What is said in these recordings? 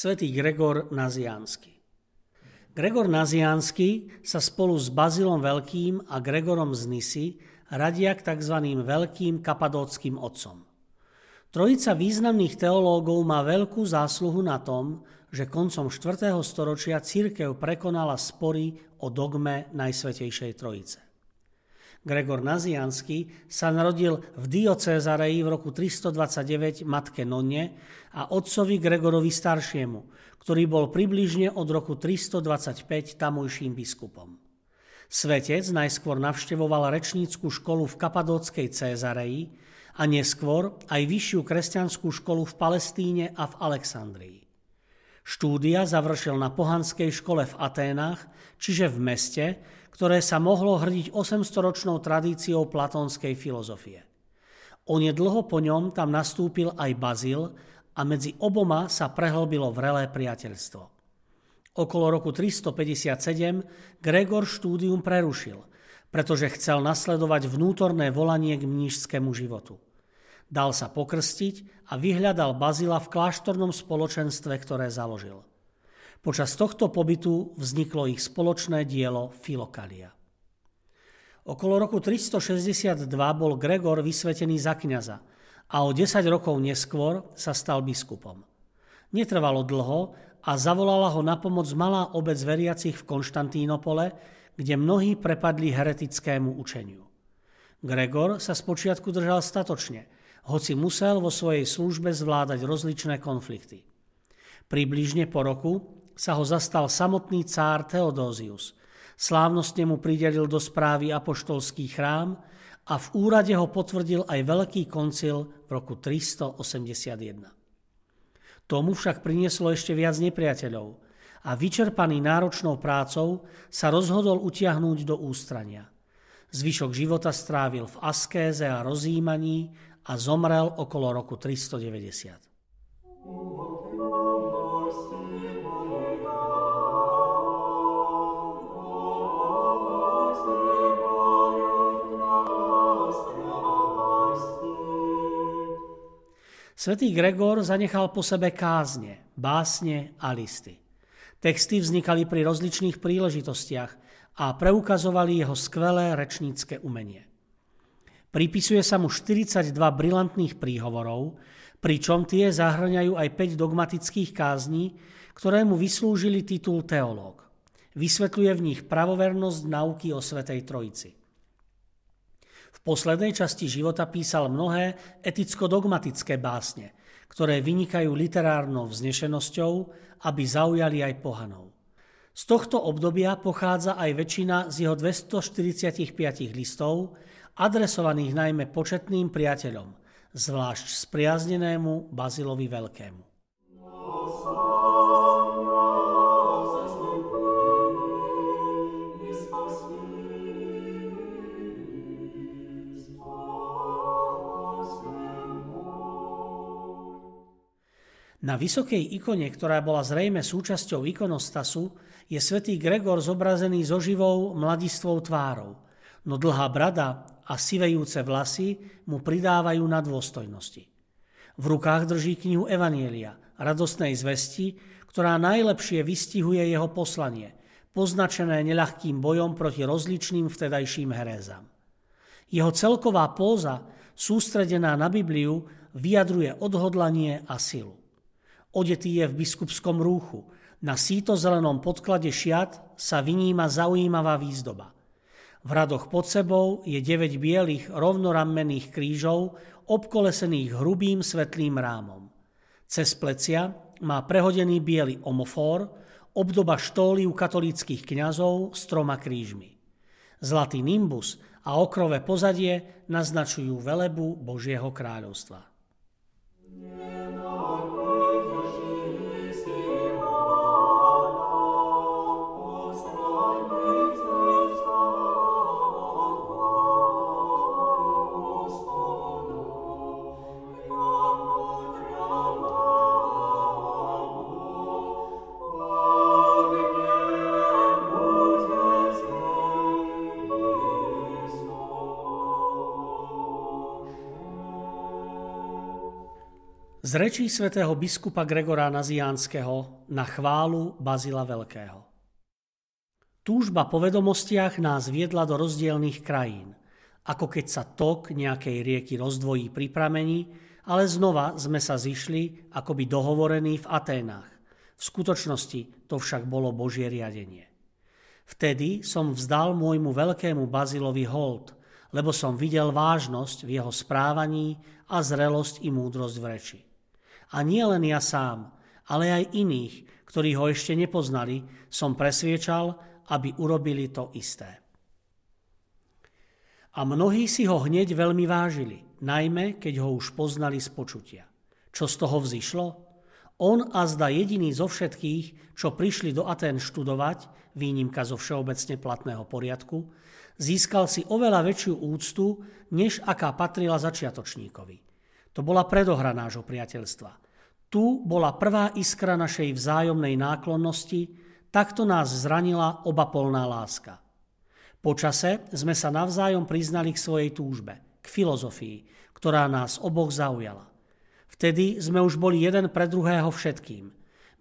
Svätý Gregor Naziansky. Gregor Naziansky sa spolu s Bazilom Veľkým a Gregorom z Nisy radia k tzv. veľkým kapadóckým otcom. Trojica významných teológov má veľkú zásluhu na tom, že koncom 4. storočia církev prekonala spory o dogme Najsvetejšej Trojice. Gregor Naziansky sa narodil v Diocézareji v roku 329 matke Nonne a otcovi Gregorovi staršiemu, ktorý bol približne od roku 325 tamojším biskupom. Svetec najskôr navštevoval rečníckú školu v Kapadóckej Cézareji a neskôr aj vyššiu kresťanskú školu v Palestíne a v Alexandrii. Štúdia završil na pohanskej škole v Aténach, čiže v meste, ktoré sa mohlo hrdiť 800-ročnou tradíciou platónskej filozofie. Onedlho po ňom tam nastúpil aj Bazil a medzi oboma sa prehlbilo vrelé priateľstvo. Okolo roku 357 Gregor štúdium prerušil, pretože chcel nasledovať vnútorné volanie k mnížskému životu. Dal sa pokrstiť a vyhľadal Bazila v kláštornom spoločenstve, ktoré založil. Počas tohto pobytu vzniklo ich spoločné dielo Filokalia. Okolo roku 362 bol Gregor vysvetený za kňaza a o 10 rokov neskôr sa stal biskupom. Netrvalo dlho a zavolala ho na pomoc malá obec veriacich v Konštantínopole, kde mnohí prepadli heretickému učeniu. Gregor sa spočiatku držal statočne, hoci musel vo svojej službe zvládať rozličné konflikty. Približne po roku sa ho zastal samotný cár Theodózius. Slávnostne mu pridelil do správy apoštolský chrám a v úrade ho potvrdil aj Veľký koncil v roku 381. Tomu však prinieslo ešte viac nepriateľov a vyčerpaný náročnou prácou sa rozhodol utiahnuť do ústrania. Zvyšok života strávil v askéze a rozjímaní a zomrel okolo roku 390. Svetý Gregor zanechal po sebe kázne, básne a listy. Texty vznikali pri rozličných príležitostiach a preukazovali jeho skvelé rečnícke umenie. Pripisuje sa mu 42 brilantných príhovorov, pričom tie zahrňajú aj 5 dogmatických kázní, ktoré mu vyslúžili titul teológ. Vysvetľuje v nich pravovernosť nauky o Svetej Trojici. V poslednej časti života písal mnohé eticko-dogmatické básne, ktoré vynikajú literárnou vznešenosťou, aby zaujali aj pohanov. Z tohto obdobia pochádza aj väčšina z jeho 245 listov, adresovaných najmä početným priateľom, zvlášť spriaznenému Bazilovi Veľkému. Na vysokej ikone, ktorá bola zrejme súčasťou ikonostasu, je svätý Gregor zobrazený so živou mladistvou tvárou, no dlhá brada a sivejúce vlasy mu pridávajú na dôstojnosti. V rukách drží knihu Evanielia, radostnej zvesti, ktorá najlepšie vystihuje jeho poslanie, poznačené neľahkým bojom proti rozličným vtedajším herézam. Jeho celková póza, sústredená na Bibliu, vyjadruje odhodlanie a silu. Odetý je v biskupskom rúchu. Na síto-zelenom podklade šiat sa vyníma zaujímavá výzdoba. V radoch pod sebou je 9 bielých rovnorammených krížov, obkolesených hrubým svetlým rámom. Cez plecia má prehodený biely omofor, obdoba štóly u katolíckých kňazov s troma krížmi. Zlatý nimbus a okrové pozadie naznačujú velebu Božieho kráľovstva. Z rečí svätého biskupa Gregora Naziánskeho na chválu Bazila Veľkého. Túžba po vedomostiach nás viedla do rozdielných krajín, ako keď sa tok nejakej rieky rozdvojí pri pramení, ale znova sme sa zišli akoby dohovorení v Aténach. V skutočnosti to však bolo Božie riadenie. Vtedy som vzdal môjmu veľkému Bazilovi hold, lebo som videl vážnosť v jeho správaní a zrelosť i múdrosť v reči. A nie len ja sám, ale aj iných, ktorí ho ešte nepoznali, som presviečal, aby urobili to isté. A mnohí si ho hneď veľmi vážili, najmä keď ho už poznali z počutia. Čo z toho vzýšlo? On a zda jediný zo všetkých, čo prišli do Atén študovať, výnimka zo všeobecne platného poriadku, získal si oveľa väčšiu úctu, než aká patrila začiatočníkovi. To bola predohra nášho priateľstva. Tu bola prvá iskra našej vzájomnej náklonnosti, takto nás zranila obapolná láska. Počase sme sa navzájom priznali k svojej túžbe, k filozofii, ktorá nás oboch zaujala. Vtedy sme už boli jeden pre druhého všetkým.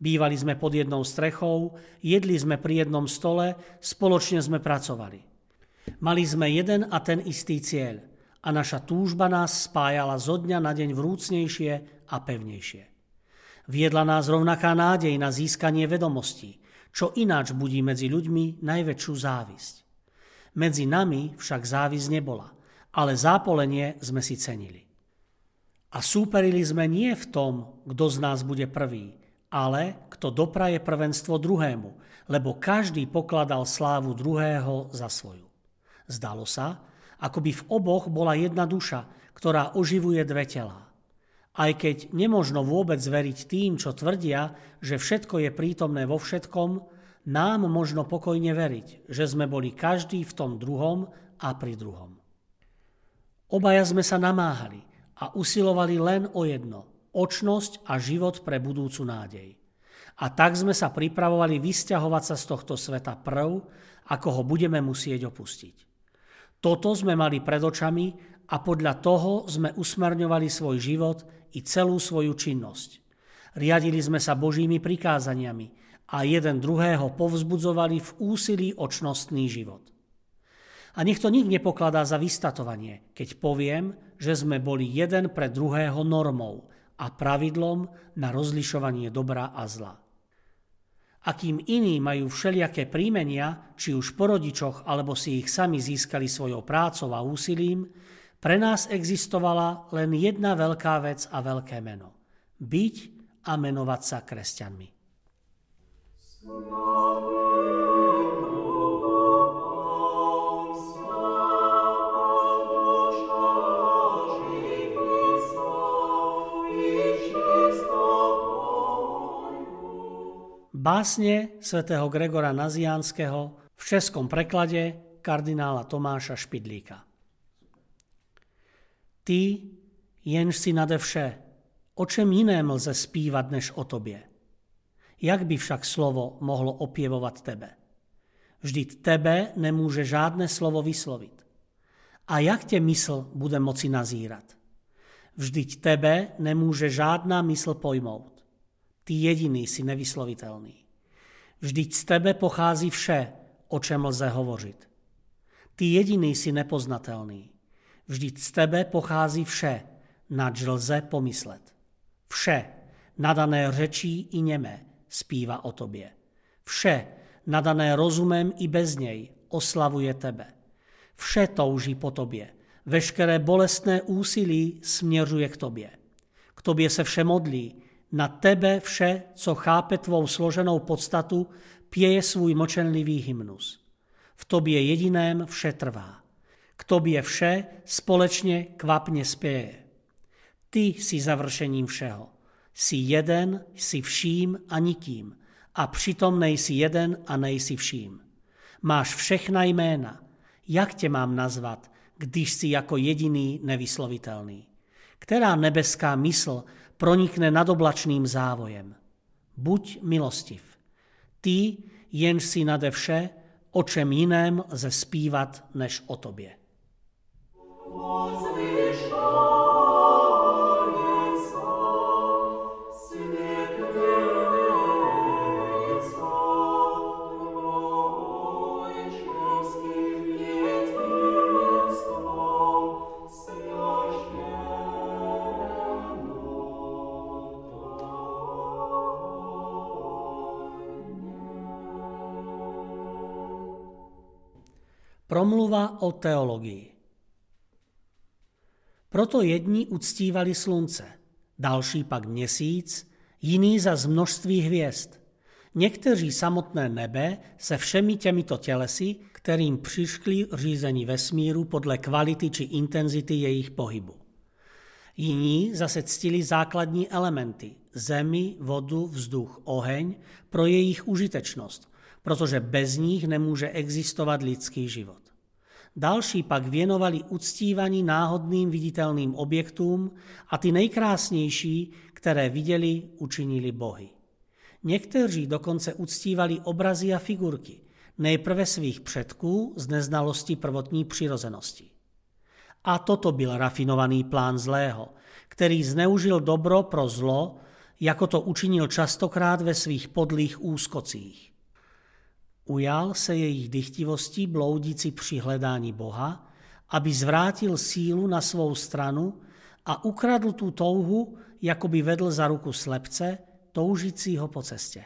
Bývali sme pod jednou strechou, jedli sme pri jednom stole, spoločne sme pracovali. Mali sme jeden a ten istý cieľ a naša túžba nás spájala zo dňa na deň vrúcnejšie a pevnejšie. Viedla nás rovnaká nádej na získanie vedomostí, čo ináč budí medzi ľuďmi najväčšiu závisť. Medzi nami však závisť nebola, ale zápolenie sme si cenili. A súperili sme nie v tom, kto z nás bude prvý, ale kto dopraje prvenstvo druhému, lebo každý pokladal slávu druhého za svoju. Zdalo sa, ako by v oboch bola jedna duša, ktorá oživuje dve telá. Aj keď nemožno vôbec veriť tým, čo tvrdia, že všetko je prítomné vo všetkom, nám možno pokojne veriť, že sme boli každý v tom druhom a pri druhom. Obaja sme sa namáhali a usilovali len o jedno, očnosť a život pre budúcu nádej. A tak sme sa pripravovali vysťahovať sa z tohto sveta prv, ako ho budeme musieť opustiť. Toto sme mali pred očami a podľa toho sme usmerňovali svoj život i celú svoju činnosť. Riadili sme sa Božími prikázaniami a jeden druhého povzbudzovali v úsilí o čnostný život. A nech to nik nepokladá za vystatovanie, keď poviem, že sme boli jeden pre druhého normou a pravidlom na rozlišovanie dobra a zla. A iní majú všelijaké príjmenia, či už po rodičoch, alebo si ich sami získali svojou prácou a úsilím, pre nás existovala len jedna veľká vec a veľké meno. Byť a menovať sa kresťanmi. Básne svätého Gregora Naziánskeho v českom preklade kardinála Tomáša Špidlíka. Ty, jenž si nade vše, o čem jiném lze zpívat než o tobě? Jak by však slovo mohlo opěvovat tebe? Vždyť tebe nemůže žádné slovo vyslovit. A jak tě mysl bude moci nazírat? Vždyť tebe nemůže žádná mysl pojmout. Ty jediný si nevyslovitelný. Vždyť z tebe pochází vše, o čem lze hovořit. Ty jediný si nepoznatelný. Vždyť z tebe pochází vše, nač lze pomyslet. Vše, nadané řečí i němé, zpívá o tobě. Vše, nadané rozumem i bez něj, oslavuje tebe. Vše touží po tobě. Veškeré bolestné úsilí směřuje k tobě. K tobě se vše modlí, Na tebe vše, co chápe tvou složenou podstatu, pěje svůj močenlivý hymnus. V tobě jediném vše trvá. K tobě vše společně kvapně spěje. Ty jsi završením všeho. Jsi jeden, jsi vším a nikým. A přitom nejsi jeden a nejsi vším. Máš všechna jména. Jak tě mám nazvat, když jsi jako jediný nevyslovitelný? Která nebeská mysl pronikne nad oblačným závojem? Buď milostiv. Ty, jenž si nade vše, o čem jiném lze zpívat než o tobě. Promluva o teologii. Proto jedni uctívali slunce, další pak měsíc, jiný za z množství hvězd. Někteří samotné nebe se všemi těmito tělesy, kterým přiškli řízení vesmíru podle kvality či intenzity jejich pohybu. Jiní zase ctili základní elementy, zemi, vodu, vzduch, oheň, pro jejich užitečnost, protože bez nich nemůže existovat lidský život. Další pak věnovali uctívaní náhodným viditelným objektům a ty nejkrásnější, které viděli, učinili bohy. Někteří dokonce uctívali obrazy a figurky, nejprve svých předků z neznalosti prvotní přirozenosti. A toto byl rafinovaný plán zlého, který zneužil dobro pro zlo, jako to učinil častokrát ve svých podlých úskocích. Ujal se jejich dychtivostí bloudící při hledání Boha, aby zvrátil sílu na svou stranu a ukradl tu touhu, jako by vedl za ruku slepce, toužícího po cestě.